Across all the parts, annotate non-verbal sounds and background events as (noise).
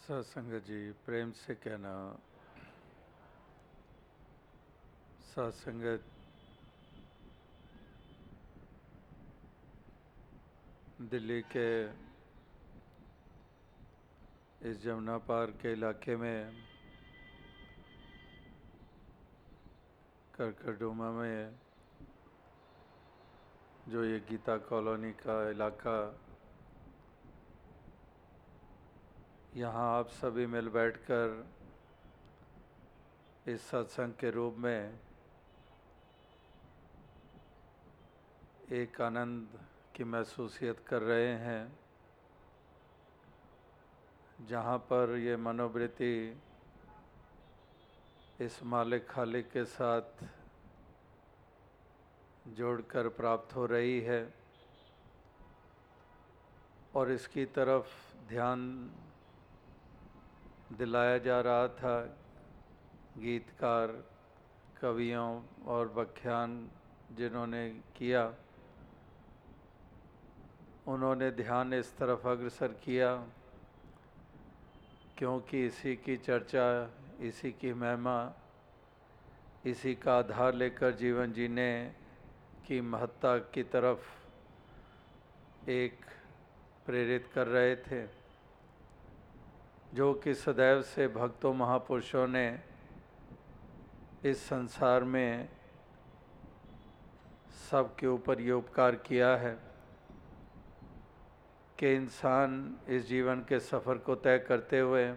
सत्संग जी, प्रेम से कहना। सत्संगत दिल्ली के इस जमुना पार के इलाके में, करकरडोमा में, जो ये गीता कॉलोनी का इलाका यहाँ आप सभी मिल बैठकर इस सत्संग के रूप में एक आनंद की महसूसियत कर रहे हैं, जहाँ पर ये मनोवृत्ति इस मालिक खालिक के साथ जोड़कर प्राप्त हो रही है और इसकी तरफ़ ध्यान दिलाया जा रहा था। गीतकार, कवियों और व्याख्यान जिन्होंने किया, उन्होंने ध्यान इस तरफ़ अग्रसर किया, क्योंकि इसी की चर्चा, इसी की महिमा, इसी का आधार लेकर जीवन जीने की महत्ता की तरफ़ एक प्रेरित कर रहे थे। जो कि सदैव से भक्तों, महापुरुषों ने इस संसार में सबके ऊपर ये उपकार किया है कि इंसान इस जीवन के सफ़र को तय करते हुए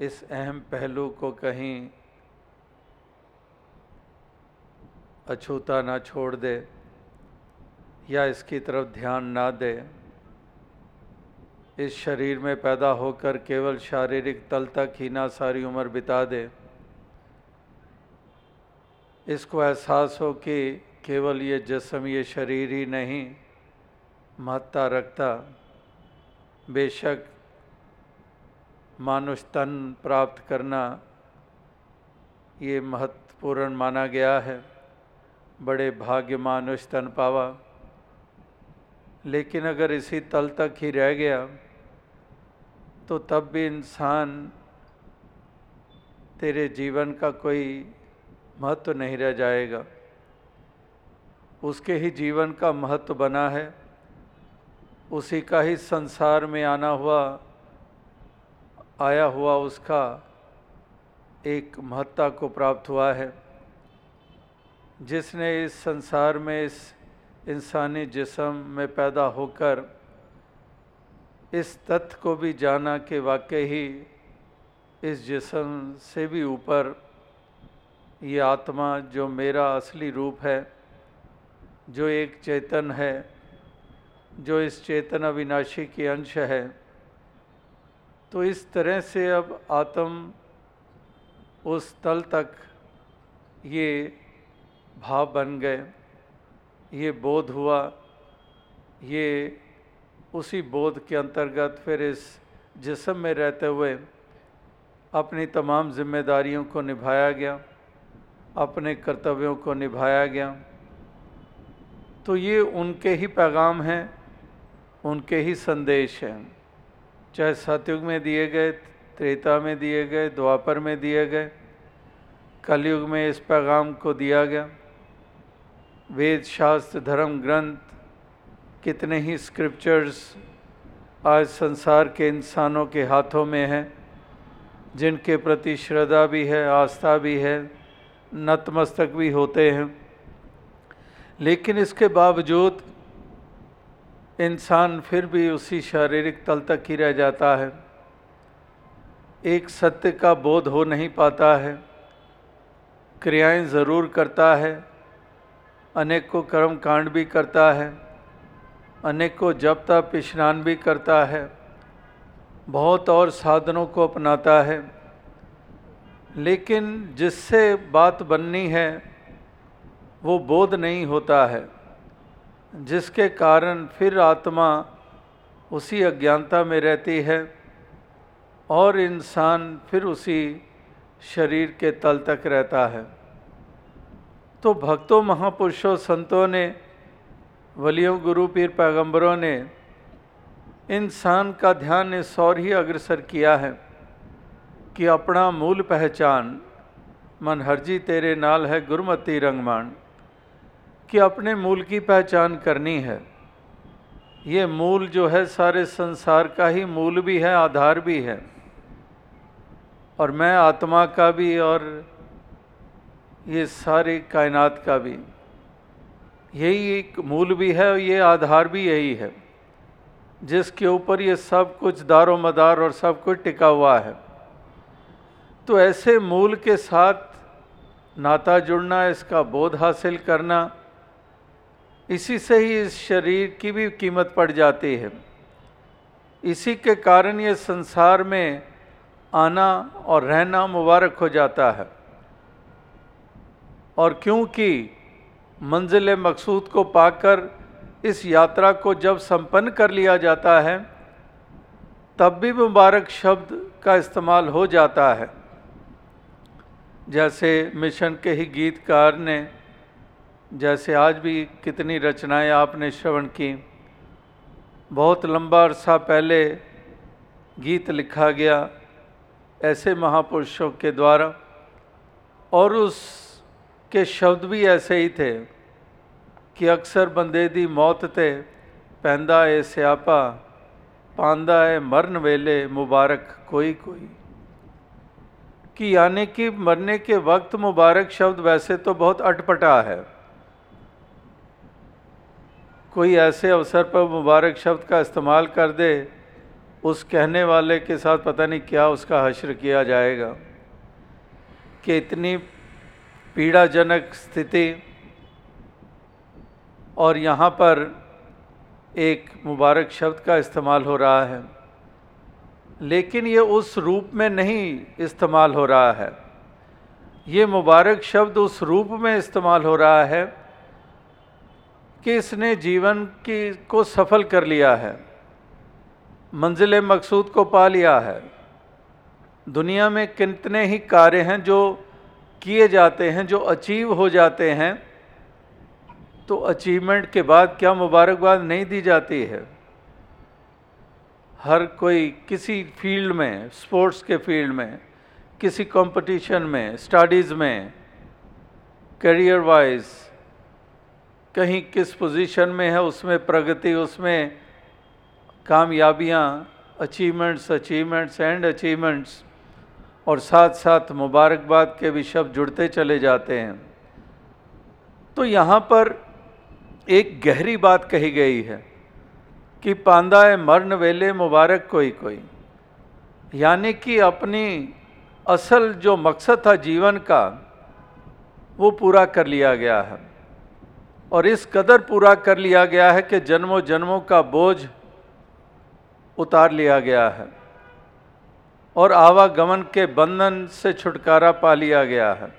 इस अहम पहलू को कहीं अछूता ना छोड़ दे या इसकी तरफ़ ध्यान ना दे। इस शरीर में पैदा होकर केवल शारीरिक तल तक ही ना सारी उम्र बिता दे। इसको एहसास हो कि केवल ये जिसम, ये शरीर ही नहीं, महत्ता रखता। बेशक मानुष तन प्राप्त करना ये महत्वपूर्ण माना गया है। बड़े भाग्य मानुष तन पावा। लेकिन अगर इसी तल तक ही रह गया तो तब भी इंसान तेरे जीवन का कोई महत्व नहीं रह जाएगा। उसके ही जीवन का महत्व बना है। उसी का ही संसार में आना हुआ, आया हुआ उसका एक महत्ता को प्राप्त हुआ है। जिसने इस संसार में इस इंसानी जिसम में पैदा होकर इस तथ्य को भी जाना कि वाकई ही इस जिसम से भी ऊपर ये आत्मा जो मेरा असली रूप है, जो एक चेतन है, जो इस चेतन अविनाशी के अंश है तो इस तरह से अब आत्म उस तल तक ये भाव बन गए, ये बोध हुआ, ये उसी बोध के अंतर्गत फिर इस जिसम में रहते हुए अपनी तमाम जिम्मेदारियों को निभाया गया, अपने कर्तव्यों को निभाया गया। तो ये उनके ही पैगाम हैं, उनके ही संदेश हैं। चाहे सतयुग में दिए गए, त्रेता में दिए गए, द्वापर में दिए गए, कलयुग में इस पैगाम को दिया गया। वेद, शास्त्र, धर्म, ग्रंथ कितने ही स्क्रिप्चर्स आज संसार के इंसानों के हाथों में हैं, जिनके प्रति श्रद्धा भी है, आस्था भी है, नतमस्तक भी होते हैं। लेकिन इसके बावजूद इंसान फिर भी उसी शारीरिक तल तक ही रह जाता है। एक सत्य का बोध हो नहीं पाता है। क्रियाएँ ज़रूर करता है। अनेकों कर्म कांड भी करता है। अनेकों जप तप स्नान भी करता है। बहुत और साधनों को अपनाता है। लेकिन जिससे बात बननी है, वो बोध नहीं होता है। जिसके कारण फिर आत्मा उसी अज्ञानता में रहती है और इंसान फिर उसी शरीर के तल तक रहता है। तो भक्तों, महापुरुषों, संतों ने वलियों, गुरु, पीर पैगंबरों ने इंसान का ध्यान इस और ही अग्रसर किया है कि अपना मूल पहचान मन हरजी तेरे नाल है गुरमती रंगमान कि अपने मूल की पहचान करनी है। ये मूल जो है सारे संसार का ही मूल भी है, आधार भी है। और मैं आत्मा का भी और ये सारी कायनात का भी। यही एक मूल भी है और ये आधार भी यही है। जिसके ऊपर ये सब कुछ दारो मदार और सब कुछ टिका हुआ है। तो ऐसे मूल के साथ नाता जुड़ना, इसका बोध हासिल करना, इसी से ही इस शरीर की भी कीमत पड़ जाती है। इसी के कारण ये संसार में आना और रहना मुबारक हो जाता है। और क्योंकि मंजिल मकसूद को पाकर इस यात्रा को जब संपन्न कर लिया जाता है, तब भी मुबारक शब्द का इस्तेमाल हो जाता है। जैसे मिशन के ही गीतकार ने, जैसे आज भी कितनी रचनाएँ आपने श्रवण की। बहुत लंबा अरसा पहले गीत लिखा गया ऐसे महापुरुषों के द्वारा और उस के शब्द भी ऐसे ही थे कि अक्सर बंदे दी मौत ते पैदा है स्यापा, पांदा है मਰਨ वेले मुबारक कोई कोई। कि यानी कि मरने के वक्त मुबारक शब्द वैसे तो बहुत अटपटा है। कोई ऐसे अवसर पर मुबारक शब्द का इस्तेमाल कर दे, उस कहने वाले के साथ पता नहीं क्या उसका हश्र किया जाएगा। कि इतनी पीड़ाजनक स्थिति और यहाँ पर एक मुबारक शब्द का इस्तेमाल हो रहा है। लेकिन ये उस रूप में नहीं इस्तेमाल हो रहा है। ये मुबारक शब्द उस रूप में इस्तेमाल हो रहा है कि इसने जीवन की, को सफल कर लिया है, मंजिल मकसूद को पा लिया है। दुनिया में कितने ही कार्य हैं जो किए जाते हैं, जो अचीव हो जाते हैं तो अचीवमेंट के बाद क्या मुबारकबाद नहीं दी जाती है? हर कोई किसी फ़ील्ड में स्पोर्ट्स के फ़ील्ड में, किसी कंपटीशन में स्टडीज़ में करियर वाइज कहीं किस पोजीशन में है, उसमें प्रगति, उसमें कामयाबियाँ अचीवमेंट्स अचीवमेंट्स एंड अचीवमेंट्स और साथ साथ मुबारकबाद के भी शब्द जुड़ते चले जाते हैं। तो यहाँ पर एक गहरी बात कही गई है कि पांदा है वेले मुबारक कोई कोई। यानी कि अपनी असल जो मकसद था जीवन का, वो पूरा कर लिया गया है। और इस कदर पूरा कर लिया गया है कि जन्मों जन्मों का बोझ उतार लिया गया है। और आवागमन के बंधन से छुटकारा पा लिया गया है।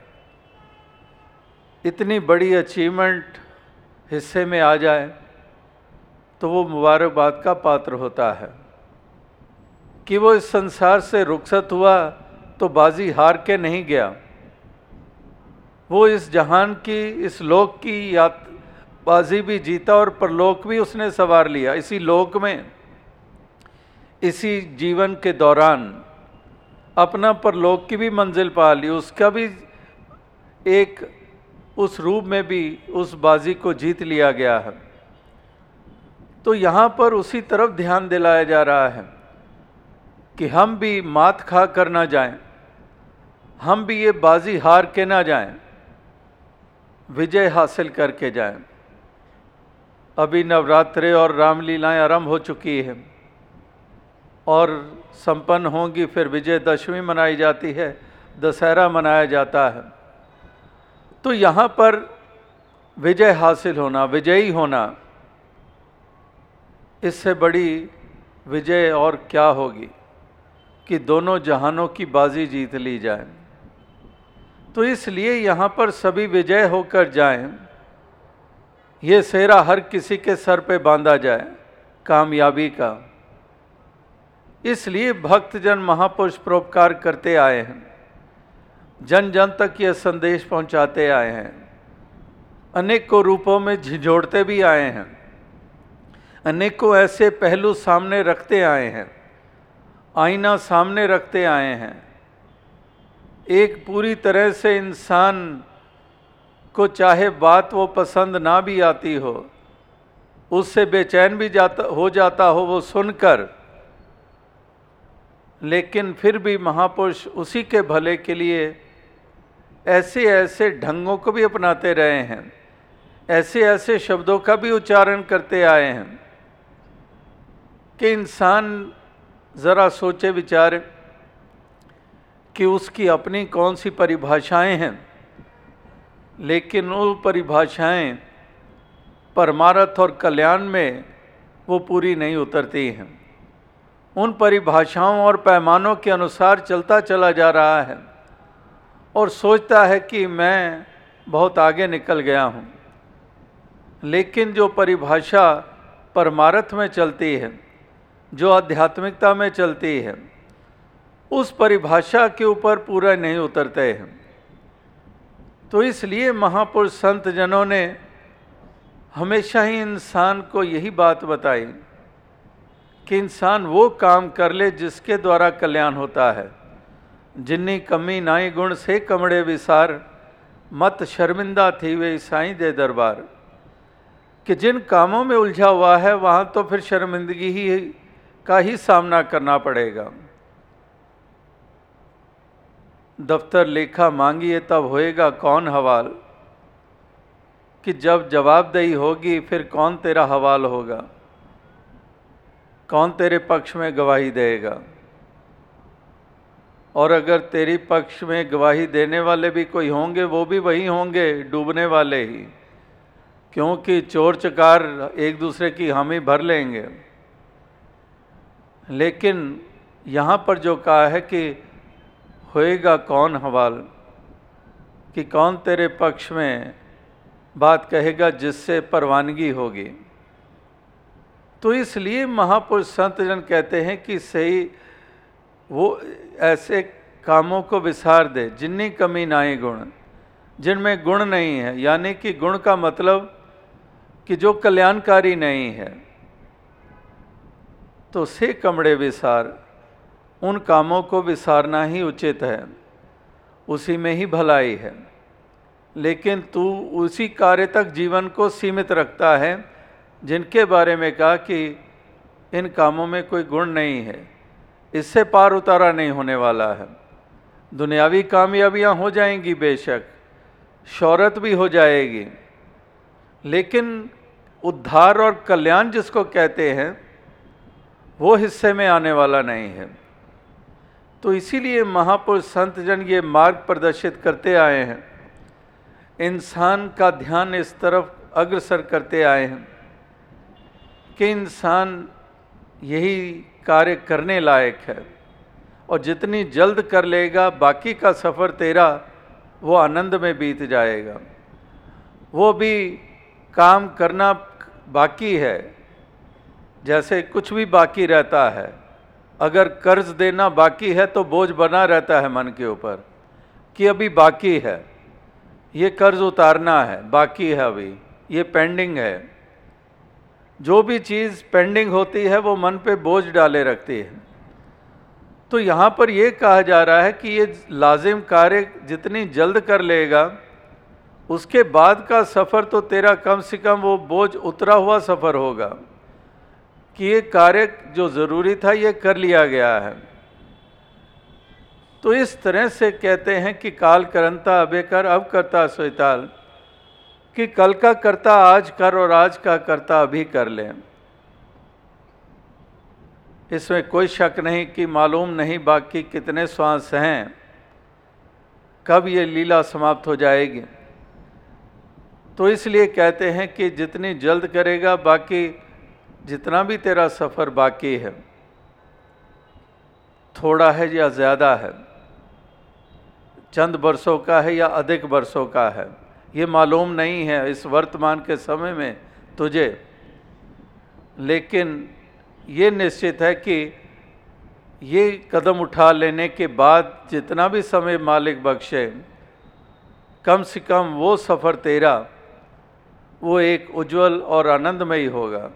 इतनी बड़ी अचीवमेंट हिस्से में आ जाए तो वो मुबारकबाद का पात्र होता है। कि वो इस संसार से रुखसत हुआ तो बाजी हार के नहीं गया। वो इस जहान की, इस लोक की यात, बाजी भी जीता और परलोक भी उसने सवार लिया। इसी लोक में, इसी जीवन के दौरान अपना परलोक की भी मंजिल पा ली उसका भी एक उस रूप में भी उस बाजी को जीत लिया गया है तो यहाँ पर उसी तरफ़ ध्यान दिलाया जा रहा है कि हम भी मात खा कर ना जाएँ, हम भी ये बाजी हार के ना जाएँ, विजय हासिल करके जाएँ। अभी नवरात्रे और रामलीलाएँ आरंभ हो चुकी है और संपन्न होंगी, फिर विजयदशमी मनाई जाती है, दशहरा मनाया जाता है। तो यहाँ पर विजय हासिल होना, विजयी होना, इससे बड़ी विजय और क्या होगी कि दोनों जहानों की बाजी जीत ली जाए। तो इसलिए यहाँ पर सभी विजय होकर जाएँ। ये सेहरा हर किसी के सर पे बांधा जाए, कामयाबी का। इसलिए भक्तजन महापुरुष परोपकार करते आए हैं। जन जन तक यह संदेश पहुंचाते आए हैं। अनेकों रूपों में झिझोड़ते भी आए हैं। अनेकों ऐसे पहलू सामने रखते आए हैं। आईना सामने रखते आए हैं। एक पूरी तरह से इंसान को चाहे बात वो पसंद ना भी आती हो, उससे बेचैन भी जाता, हो जाता हो वो सुनकर लेकिन फिर भी महापुरुष उसी के भले के लिए ऐसे ऐसे ढंगों को भी अपनाते रहे हैं, ऐसे ऐसे शब्दों का भी उच्चारण करते आए हैं कि इंसान ज़रा सोचे विचारे कि उसकी अपनी कौन सी परिभाषाएँ हैं। लेकिन वो परिभाषाएँ परमारथ और कल्याण में वो पूरी नहीं उतरती हैं। उन परिभाषाओं और पैमानों के अनुसार चलता चला जा रहा है और सोचता है कि मैं बहुत आगे निकल गया हूँ। लेकिन जो परिभाषा परमारथ में चलती है, जो आध्यात्मिकता में चलती है, उस परिभाषा के ऊपर पूरा नहीं उतरते हैं। तो इसलिए महापुरुष संत जनों ने हमेशा ही इंसान को यही बात बताई कि इंसान वो काम कर ले जिसके द्वारा कल्याण होता है। जिन्नी कमी नाई गुण से कमड़े विसार, मत शर्मिंदा थी वे ईसाई दे दरबार। कि जिन कामों में उलझा हुआ है, वहाँ तो फिर शर्मिंदगी ही का ही सामना करना पड़ेगा। दफ्तर लेखा मांगिए तब होएगा कौन हवाल? कि जब जवाबदेही होगी, फिर कौन तेरा हवाल होगा? कौन तेरे पक्ष में गवाही देगा? और अगर तेरी पक्ष में गवाही देने वाले भी कोई होंगे, वो भी वही होंगे, डूबने वाले ही। क्योंकि चोर चकार एक दूसरे की हामी भर लेंगे। लेकिन यहाँ पर जो कहा है कि होएगा कौन हवाल? कि कौन तेरे पक्ष में बात कहेगा जिससे परवानगी होगी? तो इसलिए महापुरुष संत जन कहते हैं कि सही वो ऐसे कामों को विसार दे, जिन्नी कमी नाई गुण। जिनमें गुण नहीं है, यानी कि गुण का मतलब कि जो कल्याणकारी नहीं है तो से कमड़े विसार, उन कामों को विसारना ही उचित है, उसी में ही भलाई है। लेकिन तू उसी कार्य तक जीवन को सीमित रखता है जिनके बारे में कहा कि इन कामों में कोई गुण नहीं है, इससे पार उतारा नहीं होने वाला है। दुनियावी कामयाबियाँ हो जाएँगी बेशक शौरत भी हो जाएगी, लेकिन उद्धार और कल्याण जिसको कहते हैं, वो हिस्से में आने वाला नहीं है। तो इसीलिए महापुरुष संत जन ये मार्ग प्रदर्शित करते आए हैं। इंसान का ध्यान इस तरफ़ अग्रसर करते आए हैं। कि इंसान यही कार्य करने लायक है और जितनी जल्द कर लेगा, बाकी का सफ़र तेरा वो आनंद में बीत जाएगा। वो भी काम करना बाकी है, जैसे कुछ भी बाकी रहता है। अगर कर्ज देना बाकी है तो बोझ बना रहता है मन के ऊपर कि अभी बाकी है। ये कर्ज उतारना है, बाकी है अभी, ये पेंडिंग है। जो भी चीज़ पेंडिंग होती है, वो मन पे बोझ डाले रखती है। तो यहाँ पर ये कहा जा रहा है कि ये लाजिम कार्य जितनी जल्द कर लेगा, उसके बाद का सफ़र तो तेरा कम से कम वो बोझ उतरा हुआ सफ़र होगा कि ये कार्य जो ज़रूरी था, ये कर लिया गया है। तो इस तरह से कहते हैं कि काल करंता अबे कर अब करता सोताल कि कल का करता आज कर और आज का करता अभी कर लें। इसमें कोई शक नहीं कि मालूम नहीं बाकी कितने श्वास हैं। कब ये लीला समाप्त हो जाएगी। तो इसलिए कहते हैं कि जितनी जल्द करेगा, बाकी जितना भी तेरा सफ़र बाकी है। थोड़ा है या ज़्यादा है? चंद बरसों का है या अधिक बरसों का है? ये मालूम नहीं है इस वर्तमान के समय में तुझे। लेकिन ये निश्चित है कि ये कदम उठा लेने के बाद जितना भी समय मालिक बख्शे, कम से कम वो सफ़र तेरा, वो एक उज्जवल और आनंदमयी होगा।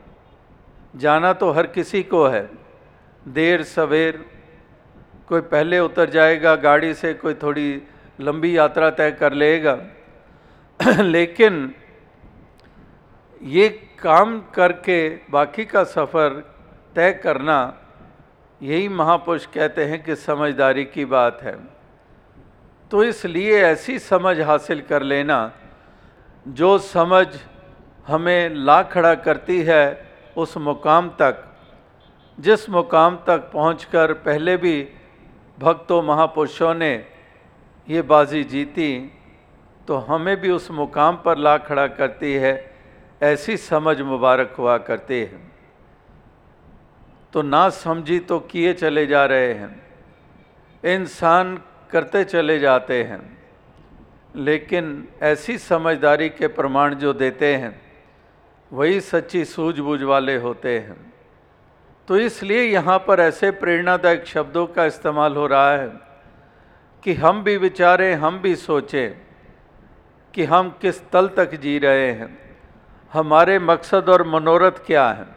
जाना तो हर किसी को है। देर, सवेर, कोई पहले उतर जाएगा, गाड़ी से कोई थोड़ी लंबी यात्रा तय कर लेगा। (coughs) लेकिन ये काम करके बाकी का सफ़र तय करना, यही महापुरुष कहते हैं कि समझदारी की बात है। तो इसलिए ऐसी समझ हासिल कर लेना, जो समझ हमें ला खड़ा करती है उस मुकाम तक, जिस मुकाम तक पहुंचकर पहले भी भक्तों महापुरुषों ने ये बाजी जीती तो हमें भी उस मुकाम पर ला खड़ा करती है, ऐसी समझ मुबारक हुआ करती है। तो ना समझी तो किए चले जा रहे हैं, इंसान करते चले जाते हैं, लेकिन ऐसी समझदारी के प्रमाण जो देते हैं, वही सच्ची सूझबूझ वाले होते हैं। तो इसलिए यहाँ पर ऐसे प्रेरणादायक शब्दों का इस्तेमाल हो रहा है कि हम भी विचारें, हम भी सोचें कि हम किस तल तक जी रहे हैं? हमारे मकसद और मनोरथ क्या हैं?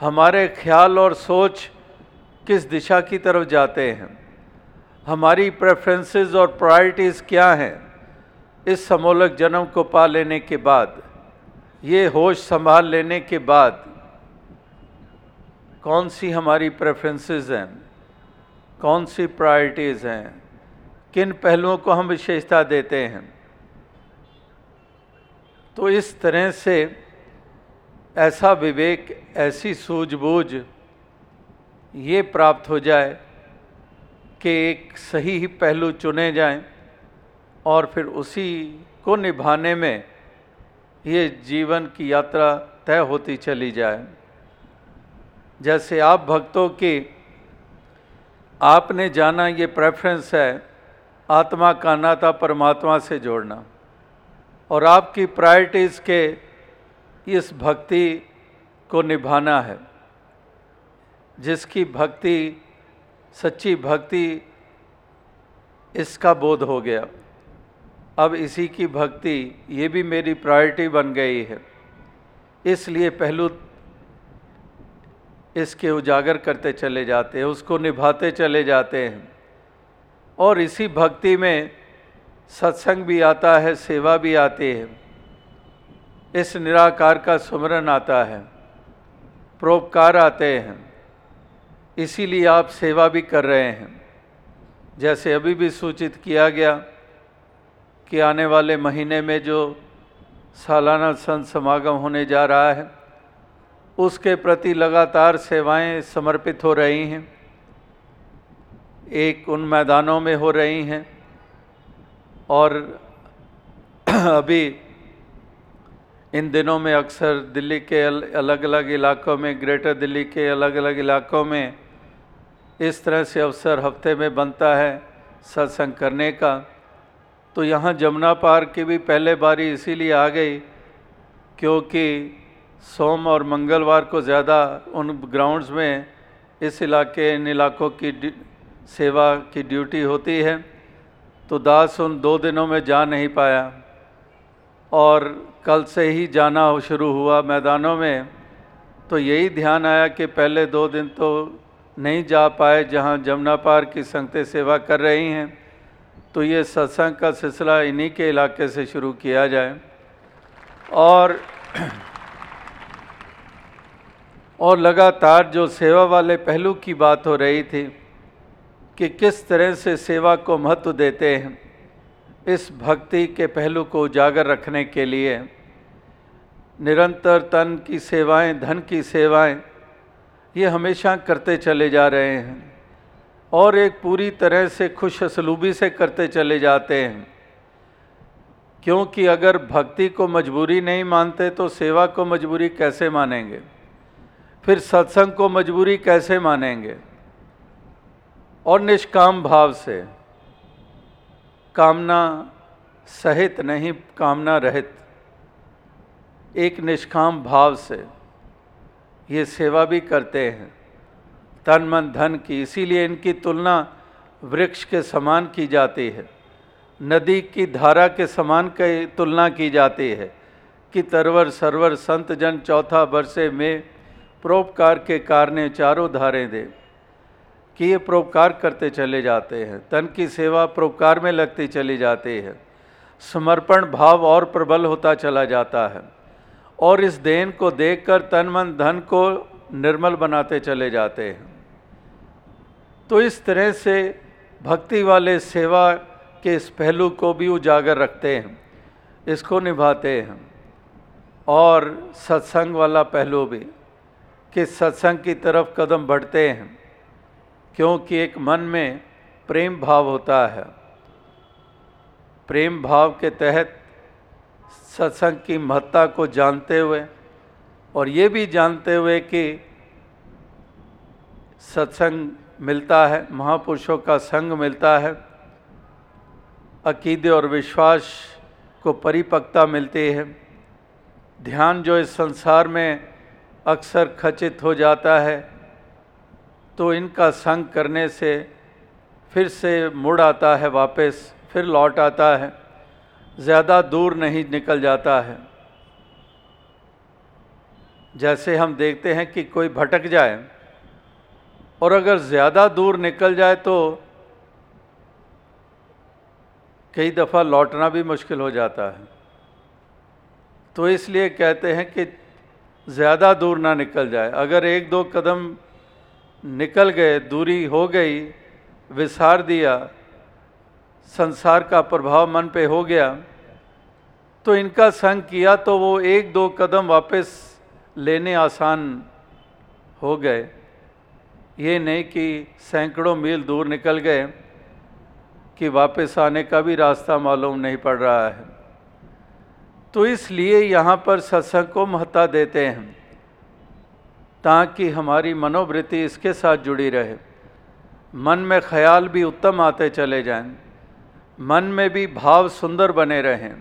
हमारे ख्याल और सोच किस दिशा की तरफ़ जाते हैं? हमारी प्रेफरेंसेस और प्रायोरिटीज़ क्या हैं? इस समोलक जन्म को पा लेने के बाद, ये होश संभाल लेने के बाद, कौन सी हमारी प्रेफरेंसेस हैं? कौन सी प्रायोरिटीज़ हैं? किन पहलुओं को हम विशेषता देते हैं? तो इस तरह से ऐसा विवेक, ऐसी सूझबूझ, ये प्राप्त हो जाए कि एक सही ही पहलू चुने जाएँ और फिर उसी को निभाने में ये जीवन की यात्रा तय होती चली जाए। जैसे आप भक्तों की, आपने जाना ये प्रेफरेंस है, आत्मा का नाता परमात्मा से जोड़ना। और आपकी प्रायोरिटीज़ के इस भक्ति को निभाना है। जिसकी भक्ति, सच्ची भक्ति, इसका बोध हो गया। अब इसी की भक्ति, ये भी मेरी प्रायोरिटी बन गई है। इसलिए पहलू इसके उजागर करते चले जाते हैं, उसको निभाते चले जाते हैं। और इसी भक्ति में सत्संग भी आता है, सेवा भी आती है। इस निराकार का सुमरन आता है। प्रोपकार आते हैं। इसीलिए आप सेवा भी कर रहे हैं। जैसे अभी भी सूचित किया गया कि आने वाले महीने में जो सालाना संत समागम होने जा रहा है, उसके प्रति लगातार सेवाएँ समर्पित हो रही हैं। एक उन मैदानों में हो रही हैं और (clears throat) अभी इन दिनों में अक्सर दिल्ली के अलग अलग इलाकों में, ग्रेटर दिल्ली के अलग अलग इलाकों में इस तरह से अवसर हफ़्ते में बनता है सत्संग करने का। तो यहाँ जमुना पार्क की भी पहले बारी इसीलिए आ गई क्योंकि सोम और मंगलवार को ज़्यादा उन ग्राउंड्स में इस इलाके, इन इलाकों की सेवा की ड्यूटी होती है। तो दास उन दो दिनों में जा नहीं पाया और कल से ही जाना शुरू हुआ मैदानों में। तो यही ध्यान आया कि पहले दो दिन तो नहीं जा पाए जहाँ जमुना पार की संगतें सेवा कर रही हैं। तो ये सत्संग का सिलसिला इन्हीं के इलाके से शुरू किया जाए। और और लगातार जो सेवा वाले पहलू की बात हो रही थी कि किस तरह से सेवा को महत्व देते हैं, इस भक्ति के पहलू को उजागर रखने के लिए निरंतर तन की सेवाएँ, धन की सेवाएँ, ये हमेशा करते चले जा रहे हैं और एक पूरी तरह से खुश असलूबी से करते चले जाते हैं। क्योंकि अगर भक्ति को मजबूरी नहीं मानते तो सेवा को मजबूरी कैसे मानेंगे? फिर सत्संग को मजबूरी कैसे मानेंगे? और निष्काम भाव से। कामना सहित नहीं, कामना रहित। एक निष्काम भाव से ये सेवा भी करते हैं। तन, मन, धन की, इसीलिए इनकी तुलना वृक्ष के समान की जाती है। नदी की धारा के समान की तुलना की जाती है कि तरवर, सरवर, संत, जन, चौथा बरसे में परोपकार के कारणे चारों धारें दे। कि ये परोपकार करते चले जाते हैं, तन की सेवा परोपकार में लगती चली जाती है। समर्पण भाव और प्रबल होता चला जाता है और इस देन को देखकर तन मन धन को निर्मल बनाते चले जाते हैं। तो इस तरह से भक्ति वाले सेवा के इस पहलू को भी उजागर रखते हैं, इसको निभाते हैं और सत्संग वाला पहलू भी, कि सत्संग की तरफ़ कदम बढ़ते हैं। क्योंकि एक मन में प्रेम भाव होता है। प्रेम भाव के तहत सत्संग की महत्ता को जानते हुए और ये भी जानते हुए कि सत्संग मिलता है, महापुरुषों का संग मिलता है। अकीदे और विश्वास को परिपक्वता मिलती है। ध्यान जो इस संसार में अक्सर खचित हो जाता है तो इनका संग करने से फिर से मुड़ आता है वापस, फिर लौट आता है। ज़्यादा दूर नहीं निकल जाता है। जैसे हम देखते हैं कि कोई भटक जाए और अगर ज़्यादा दूर निकल जाए तो कई दफ़ा लौटना भी मुश्किल हो जाता है। तो इसलिए कहते हैं कि ज़्यादा दूर ना निकल जाए। अगर एक दो कदम निकल गए, दूरी हो गई, विसार दिया, संसार का प्रभाव मन पे हो गया तो इनका संग किया तो वो एक दो कदम वापस लेने आसान हो गए। ये नहीं कि सैकड़ों मील दूर निकल गए कि वापस आने का भी रास्ता मालूम नहीं पड़ रहा है। तो इसलिए यहाँ पर सत्संग को महत्ता देते हैं। ताकि हमारी मनोवृत्ति इसके साथ जुड़ी रहे। मन में ख्याल भी उत्तम आते चले जाएँ। मन में भी भाव सुंदर बने रहें।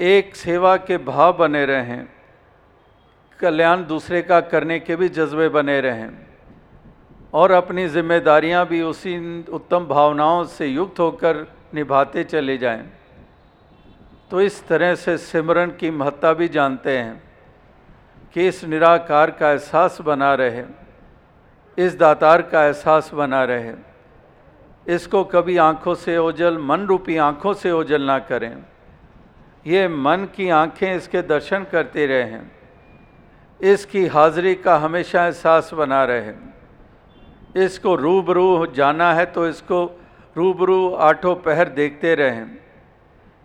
एक सेवा के भाव बने रहें। कल्याण दूसरे का करने के भी जज्बे बने रहें। और अपनी जिम्मेदारियाँ भी उसी उत्तम भावनाओं से युक्त होकर निभाते चले जाएँ। तो इस तरह से सिमरन की महत्ता भी जानते हैं। कि इस निराकार का एहसास बना रहे, इस दातार का एहसास बना रहे। इसको कभी आँखों से ओझल मन रूपी आँखों से ओझल ना करें। ये मन की आँखें इसके दर्शन करते रहें। इसकी हाजिरी का हमेशा एहसास बना रहे। इसको रूबरू जाना है तो इसको रूबरू आठों पहर देखते रहें।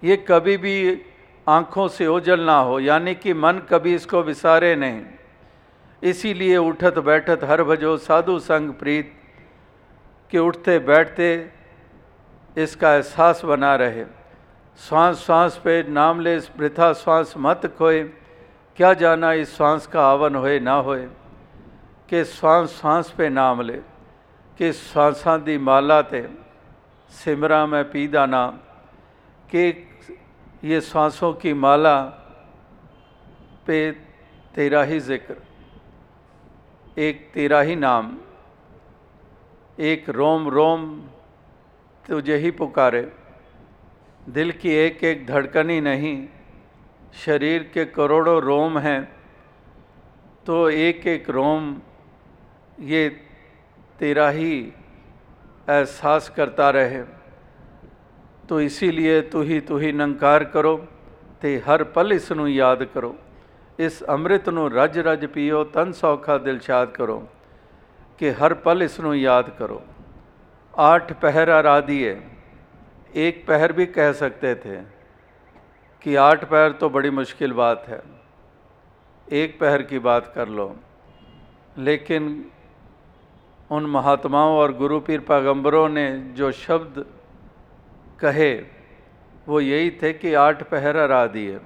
ये कभी भी आँखों से ओझल ना हो, यानी कि मन कभी इसको विसारे नहीं। इसीलिए उठत बैठत हर भजो साधु संग प्रीत कि उठते बैठते इसका एहसास बना रहे। श्वास श्वास पे नाम ले, वृथा श्वास मत खोए, क्या जाना इस श्वास का आवन होए ना होए। कि श्वास श्वास पे नाम ले, कि श्वासा दी माला ते, सिमरा में पीदा नाम कि ये श्वासों की माला पे तेरा ही ज़िक्र। एक तेरा ही नाम, एक रोम रोम तुझे ही पुकारे। दिल की एक एक धड़कन ही नहीं, शरीर के करोड़ों रोम हैं। तो एक एक रोम, ये तेरा ही एहसास करता रहे। तो इसीलिए ही तू ही नंकार करो ते हर पल इसनों याद करो। इस अमृत ਨੂੰ रज रज पियो, तन सौखा दिलशाद करो कि हर पल इसनों याद करो। आठ पहर आराधिए एक पहर भी कह सकते थे कि आठ पहर तो बड़ी मुश्किल बात है, एक पहर की बात कर लो। लेकिन उन महात्माओं और गुरु पीर पैगंबरों ने जो शब्द कहे, वो यही थे कि आठ पहर आराधिए,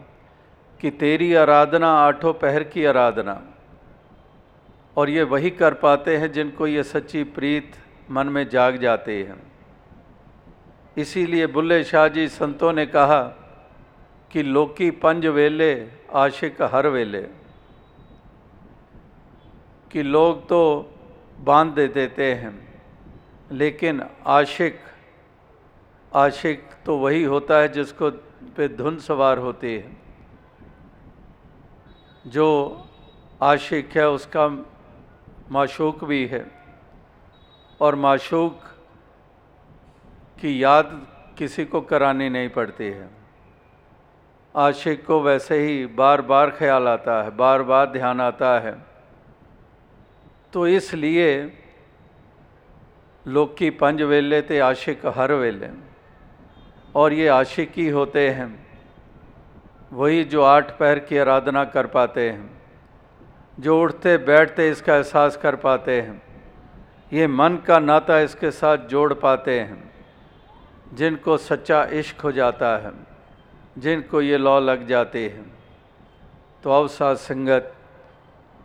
कि तेरी आराधना आठों पहर की आराधना। और ये वही कर पाते हैं जिनको ये सच्ची प्रीत मन में जाग जाते हैं। इसीलिए बुल्ले शाह जी संतों ने कहा कि लोकी पंज वेले, आशिक हर वेले। कि लोग तो बाँध दे देते हैं, लेकिन आशिक आशिक तो वही होता है जिसको पे धुन सवार होती है। जो आशिक है, उसका माशूक भी है और माशूक की याद किसी को करानी नहीं पड़ती है। आशिक को वैसे ही बार बार ख्याल आता है बार बार ध्यान आता है। तो इसलिए लोग की पंज वेले ते आशिक हर वेले। और ये आशिकी होते हैं। वही जो आठ पैर की आराधना कर पाते हैं, जो उठते बैठते इसका एहसास कर पाते हैं, ये मन का नाता इसके साथ जोड़ पाते हैं, जिनको सच्चा इश्क हो जाता है, जिनको ये लौ लग जाते हैं। तो अवसाद संगत,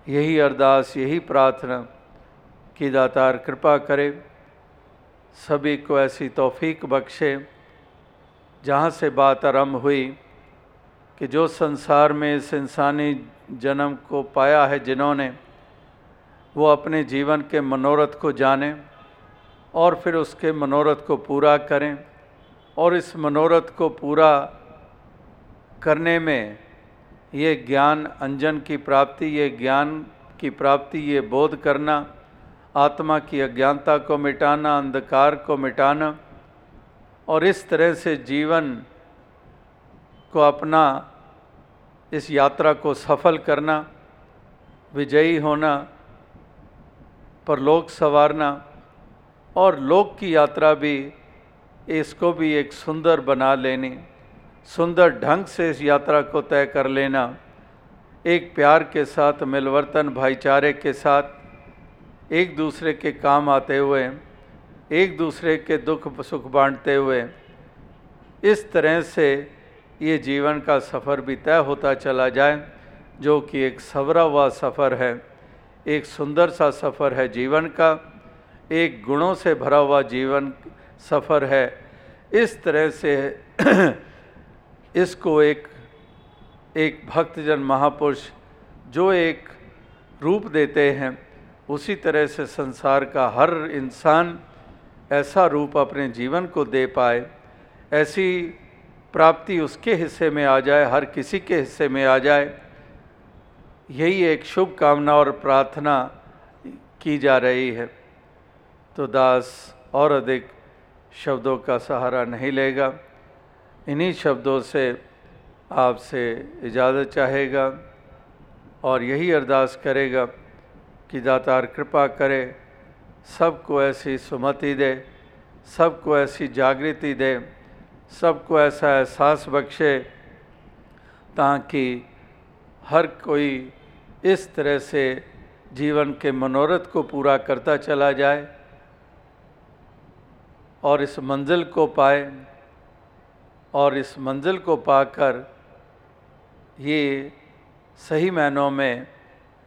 यही अरदास, यही प्रार्थना कि दातार कृपा करे, सभी को ऐसी तौफीक बख्शे। जहाँ से बात आरंभ हुई कि जो संसार में इस इंसानी जन्म को पाया है जिन्होंने, वो अपने जीवन के मनोरथ को जाने और फिर उसके मनोरथ को पूरा करें और इस मनोरथ को पूरा करने में ये ज्ञान अंजन की प्राप्ति, ये ज्ञान की प्राप्ति, ये बोध करना, आत्मा की अज्ञानता को मिटाना, अंधकार को मिटाना और इस तरह से जीवन को अपना, इस यात्रा को सफल करना, विजयी होना, पर लोक संवारना और लोक की यात्रा भी इसको भी एक सुंदर बना लेनी, सुंदर ढंग से इस यात्रा को तय कर लेना, एक प्यार के साथ, मिलवर्तन, भाईचारे के साथ, एक दूसरे के काम आते हुए एक दूसरे के दुख सुख बांटते हुए इस तरह से ये जीवन का सफ़र भी तय होता चला जाए, जो कि एक सवरा हुआ सफ़र है, एक सुंदर सा सफ़र है जीवन का, एक गुणों से भरा हुआ जीवन सफ़र है। इस तरह से (clears throat) इसको एक एक भक्तजन महापुरुष जो एक रूप देते हैं, उसी तरह से संसार का हर इंसान ऐसा रूप अपने जीवन को दे पाए, ऐसी प्राप्ति उसके हिस्से में आ जाए, हर किसी के हिस्से में आ जाए, यही एक शुभ कामना और प्रार्थना की जा रही है। तो दास और अधिक शब्दों का सहारा नहीं लेगा। इन्हीं शब्दों से आपसे इजाज़त चाहेगा और यही अरदास करेगा कि दातार कृपा करे सबको ऐसी सुमति दे, सबको ऐसी जागृति दे, सबको ऐसा एहसास बख्शे ताकि हर कोई इस तरह से जीवन के मनोरथ को पूरा करता चला जाए और इस मंजिल को पाए और इस मंजिल को पाकर ये सही मायनों में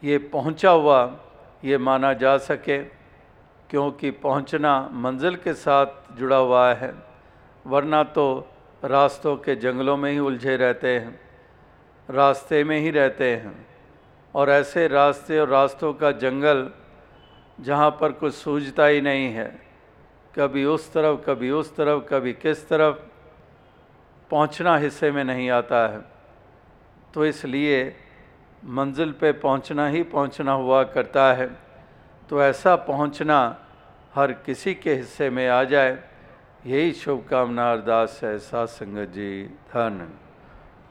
ये पहुँचा हुआ ये माना जा सके। क्योंकि पहुँचना मंजिल के साथ जुड़ा हुआ है, वरना तो रास्तों के जंगलों में ही उलझे रहते हैं, रास्ते में ही रहते हैं। और ऐसे रास्ते और रास्तों का जंगल जहाँ पर कुछ सूझता ही नहीं है, कभी उस तरफ़, कभी उस तरफ़, कभी किस तरफ़, पहुँचना हिस्से में नहीं आता है। तो इसलिए मंजिल पे पहुँचना ही पहुँचना हुआ करता है। तो ऐसा पहुँचना हर किसी के हिस्से में आ जाए। यही शुभकामना अरदास है। सात संगत जी धन